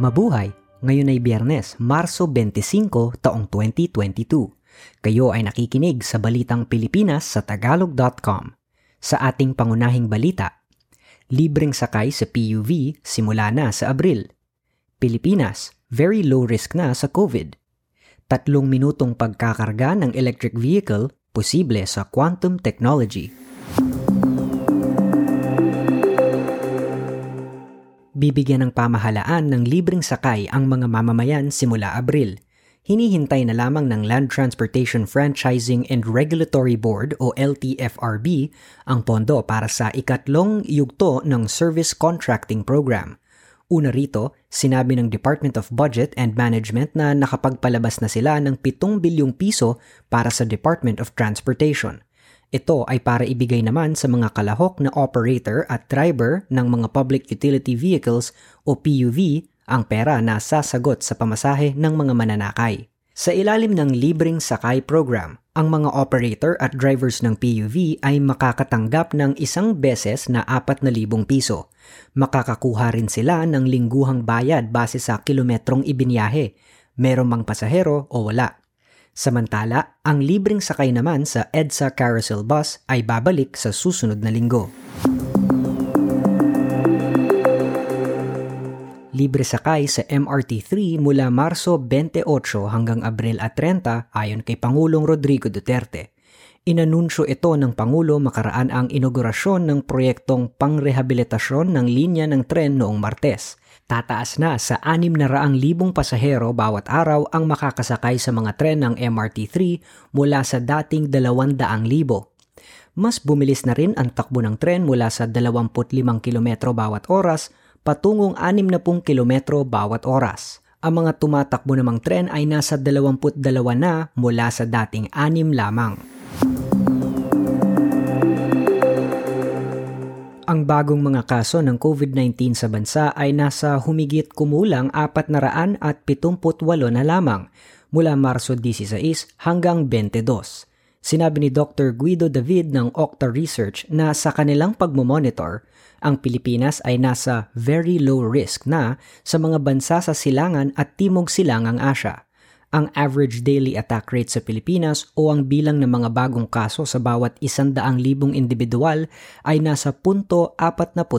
Mabuhay! Ngayon ay Biyernes, Marso 25, taong 2022. Kayo ay nakikinig sa Balitang Pilipinas sa Tagalog.com. Sa ating pangunahing balita, libreng sakay sa PUV simula na sa Abril. Pilipinas, very low risk na sa COVID. Tatlong minutong pagkakarga ng electric vehicle, posible sa quantum technology. Bibigyan ng pamahalaan ng libreng sakay ang mga mamamayan simula Abril. Hinihintay na lamang ng Land Transportation Franchising and Regulatory Board o LTFRB ang pondo para sa ikatlong yugto ng Service Contracting Program. Una rito, sinabi ng Department of Budget and Management na nakapagpalabas na sila ng 7 bilyong piso para sa Department of Transportation. Ito ay para ibigay naman sa mga kalahok na operator at driver ng mga public utility vehicles o PUV ang pera na sasagot sa pamasahe ng mga mananakay. Sa ilalim ng libreng sakay program, ang mga operator at drivers ng PUV ay makakatanggap ng isang beses na 4,000 piso. Makakakuha rin sila ng lingguhang bayad base sa kilometrong ibinyahe, meron mang pasahero o wala. Samantala, ang libreng sakay naman sa EDSA Carousel Bus ay babalik sa susunod na linggo. Libre sakay sa MRT3 mula Marso 28 hanggang Abril 30 ayon kay Pangulong Rodrigo Duterte. Inanunsyo ito ng Pangulo makaraan ang inaugurasyon ng proyektong pangrehabilitasyon ng linya ng tren noong Martes. Tataas na sa 600,000 pasahero bawat araw ang makakasakay sa mga tren ng MRT3 mula sa dating 200,000. Mas bumilis na rin ang takbo ng tren mula sa 25 km bawat oras patungong 60 km bawat oras. Ang mga tumatakbo namang tren ay nasa 22 na mula sa dating 6 lamang. Ang bagong mga kaso ng COVID-19 sa bansa ay nasa humigit kumulang 478 na lamang mula Marso 16 hanggang 22. Sinabi ni Dr. Guido David ng Octa Research na sa kanilang pagmomonitor, ang Pilipinas ay nasa very low risk na sa mga bansa sa silangan at timog silangang Asya ang average daily attack rate sa Pilipinas o ang bilang ng mga bagong kaso sa bawat isandaang libong individual ay nasa punto 43.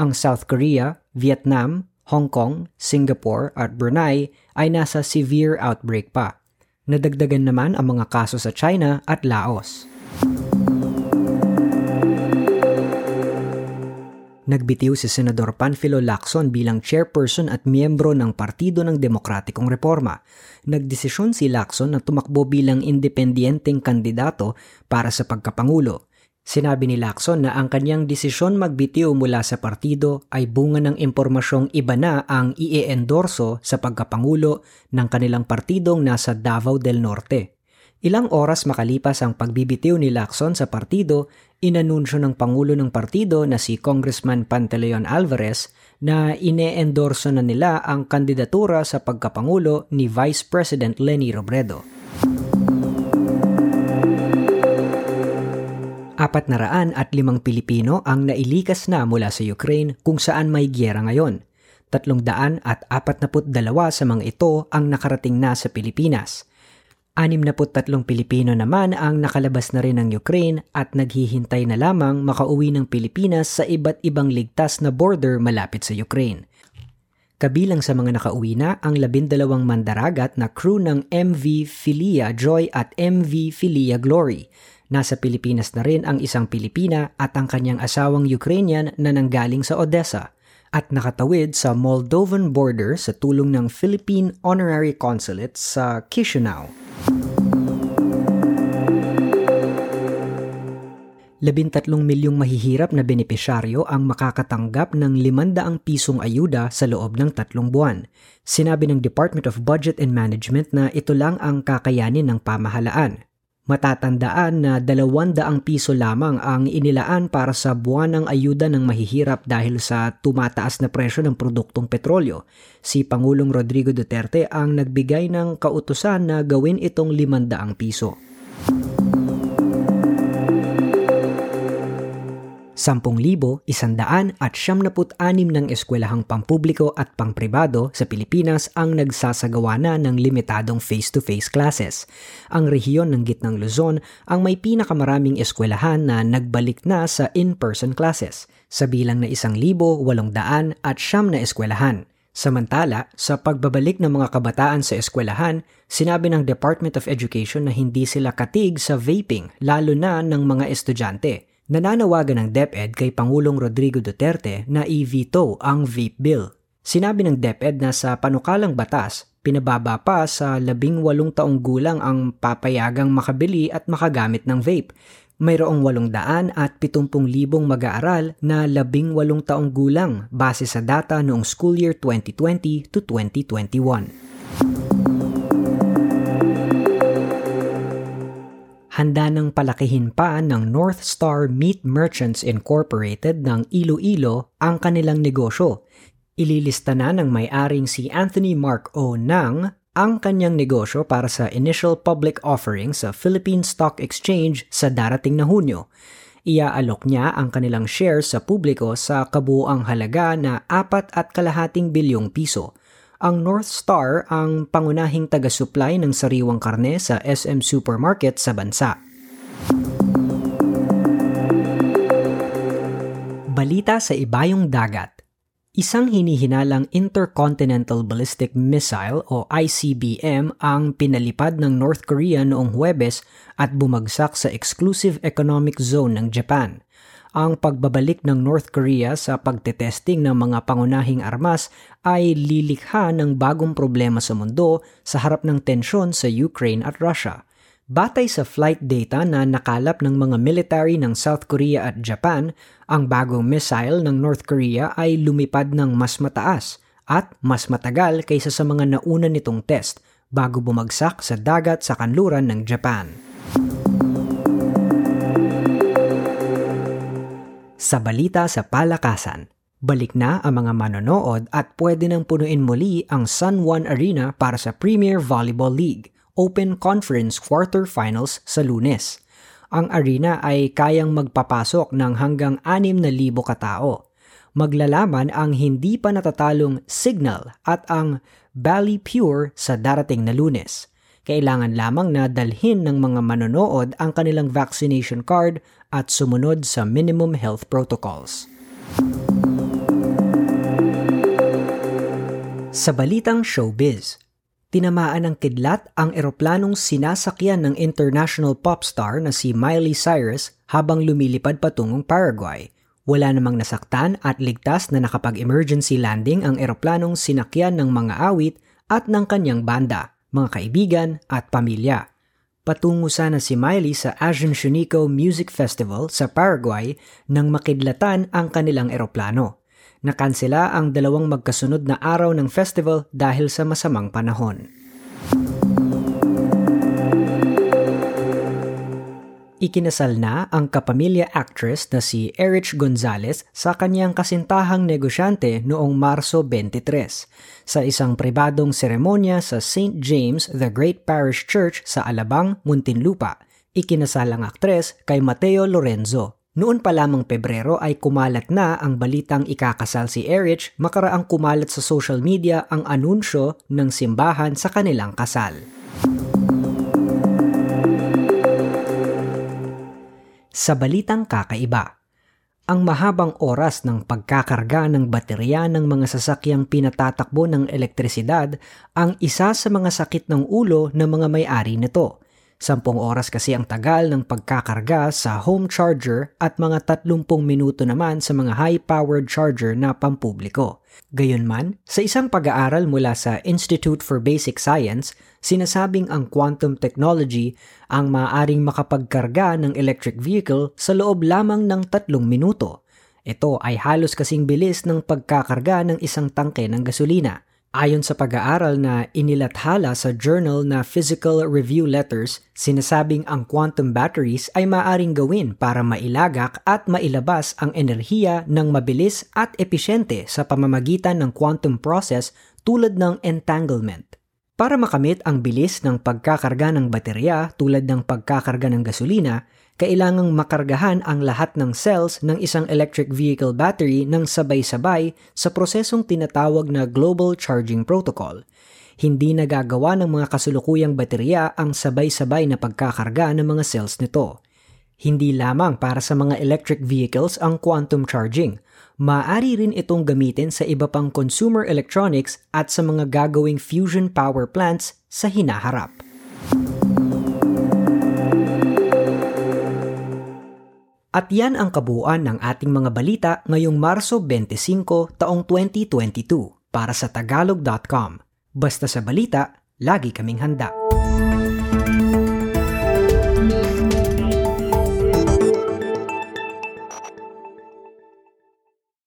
Ang South Korea, Vietnam, Hong Kong, Singapore at Brunei ay nasa severe outbreak pa. Nadagdagan naman ang mga kaso sa China at Laos. Nagbitiw si Senador Panfilo Lacson bilang chairperson at miyembro ng Partido ng Demokratikong Reforma. Nagdesisyon si Lacson na tumakbo bilang independenteng kandidato para sa pagkapangulo. Sinabi ni Lacson na ang kanyang desisyon magbitiw mula sa partido ay bunga ng impormasyong iba na ang i-endorso sa pagkapangulo ng kanilang partidong nasa Davao del Norte. Ilang oras makalipas ang pagbibitiw ni Lacson sa partido, inanunsyo ng Pangulo ng partido na si Congressman Pantaleon Alvarez na ine-endorso na nila ang kandidatura sa pagkapangulo ni Vice President Leni Robredo. Apat na raan at limang Pilipino ang nailikas na mula sa Ukraine kung saan may gyera ngayon. Tatlong daan at apat dalawa sa mga ito ang nakarating na sa Pilipinas – 63 Pilipino naman ang nakalabas na rin ng Ukraine at naghihintay na lamang makauwi ng Pilipinas sa iba't ibang ligtas na border malapit sa Ukraine. Kabilang sa mga nakauwi na ang labindalawang mandaragat na crew ng MV Philia Joy at MV Philia Glory. Nasa Pilipinas na rin ang isang Pilipina at ang kanyang asawang Ukrainian na nanggaling sa Odessa at nakatawid sa Moldovan border sa tulong ng Philippine Honorary Consulate sa Chisinau. Labintatlong milyong mahihirap na benepisyaryo ang makakatanggap ng 500 pisong ayuda sa loob ng tatlong buwan. Sinabi ng Department of Budget and Management na ito lang ang kakayanin ng pamahalaan. Matatandaan na 200 piso lamang ang inilaan para sa buwan ng ayuda ng mahihirap dahil sa tumataas na presyo ng produktong petrolyo. Si Pangulong Rodrigo Duterte ang nagbigay ng kautusan na gawin itong 500 piso. 10,100 at 76 ng eskwelahang pampubliko at pangpribado sa Pilipinas ang nagsasagawa na ng limitadong face-to-face classes. Ang rehiyon ng Gitnang Luzon ang may pinakamaraming eskwelahan na nagbalik na sa in-person classes, sa bilang na 1,800 at siyam na eskwelahan. Samantala, sa pagbabalik ng mga kabataan sa eskwelahan, sinabi ng Department of Education na hindi sila katig sa vaping, lalo na ng mga estudyante. Nananawagan ng DepEd kay Pangulong Rodrigo Duterte na i-veto ang vape bill. Sinabi ng DepEd na sa panukalang batas, pinababa pa sa labing walong taong gulang ang papayagang makabili at makagamit ng vape. Mayroong walong daan at pitumpung libong mag-aaral na labing walong taong gulang base sa data noong school year 2020 to 2021. Handa ng palakihin pa ng North Star Meat Merchants Incorporated ng Iloilo ang kanilang negosyo. Ililista na ng may-aring si Anthony Mark O. Nang ang kanyang negosyo para sa initial public offering sa Philippine Stock Exchange sa darating na Hunyo. Iaalok niya ang kanilang shares sa publiko sa kabuuang halaga na apat at kalahating bilyong piso ang North Star ang pangunahing taga-supply ng sariwang karne sa SM Supermarket sa bansa. Balita sa ibayong dagat. Isang hinihinalang Intercontinental Ballistic Missile o ICBM ang pinalipad ng North Korea noong Huwebes at bumagsak sa Exclusive Economic Zone ng Japan ang pagbabalik ng North Korea sa pagtetesting ng mga pangunahing armas ay lilikha ng bagong problema sa mundo sa harap ng tensyon sa Ukraine at Russia. Batay sa flight data na nakalap ng mga military ng South Korea at Japan, ang bagong missile ng North Korea ay lumipad ng mas mataas at mas matagal kaysa sa mga nauna nitong test bago bumagsak sa dagat sa kanluran ng Japan. Sa balita sa palakasan, balik na ang mga manonood at pwede nang punuin muli ang Sun One Arena para sa Premier Volleyball League Open Conference Quarterfinals sa lunes. Ang arena ay kayang magpapasok ng hanggang 6,000 katao. Maglalaman ang hindi pa natatalong Signal at ang Bally Pure sa darating na lunes. Kailangan lamang na dalhin ng mga manonood ang kanilang vaccination card at sumunod sa minimum health protocols. Sa balitang showbiz, tinamaan ng kidlat ang eroplanong sinasakyan ng international pop star na si Miley Cyrus habang lumilipad patungong Paraguay. Wala namang nasaktan at ligtas na nakapag-emergency landing ang eroplanong sinakyan ng mga awit at ng kanyang banda mga kaibigan at pamilya. Patungo sana si Miley sa Asian Shunico Music Festival sa Paraguay nang makidlatan ang kanilang eroplano. Nakansela ang dalawang magkasunod na araw ng festival dahil sa masamang panahon. Ikinasal na ang kapamilya actress na si Erich Gonzalez sa kanyang kasintahang negosyante noong Marso 23 sa isang pribadong seremonya sa St. James the Great Parish Church sa Alabang, Muntinlupa. Ikinasal ang aktres kay Mateo Lorenzo. Noon pa lamang Pebrero ay kumalat na ang balitang ikakasal si Erich makaraang kumalat sa social media ang anunsyo ng simbahan sa kanilang kasal. Sa balitang kakaiba, ang mahabang oras ng pagkakarga ng baterya ng mga sasakyang pinatatakbo ng elektrisidad ang isa sa mga sakit ng ulo ng mga may-ari nito. Sampung oras kasi ang tagal ng pagkakarga sa home charger at mga 30 minuto naman sa mga high-powered charger na pampubliko. Gayunman, sa isang pag-aaral mula sa Institute for Basic Science, sinasabing ang quantum technology ang maaaring makapagkarga ng electric vehicle sa loob lamang ng tatlong minuto. Ito ay halos kasing bilis ng pagkakarga ng isang tangke ng gasolina. Ayon sa pag-aaral na inilathala sa journal na Physical Review Letters, sinasabing ang quantum batteries ay maaring gawin para mailagak at mailabas ang enerhiya ng mabilis at episyente sa pamamagitan ng quantum process tulad ng entanglement. Para makamit ang bilis ng pagkakarga ng baterya tulad ng pagkakarga ng gasolina, kailangang makargahan ang lahat ng cells ng isang electric vehicle battery ng sabay-sabay sa prosesong tinatawag na Global Charging Protocol. Hindi nagagawa ng mga kasulukuyang baterya ang sabay-sabay na pagkakarga ng mga cells nito. Hindi lamang para sa mga electric vehicles ang quantum charging. Maaari rin itong gamitin sa iba pang consumer electronics at sa mga gagawing fusion power plants sa hinaharap. At yan ang kabuuan ng ating mga balita ngayong Marso 25 taong 2022 para sa tagalog.com. Basta sa balita, lagi kaming handa.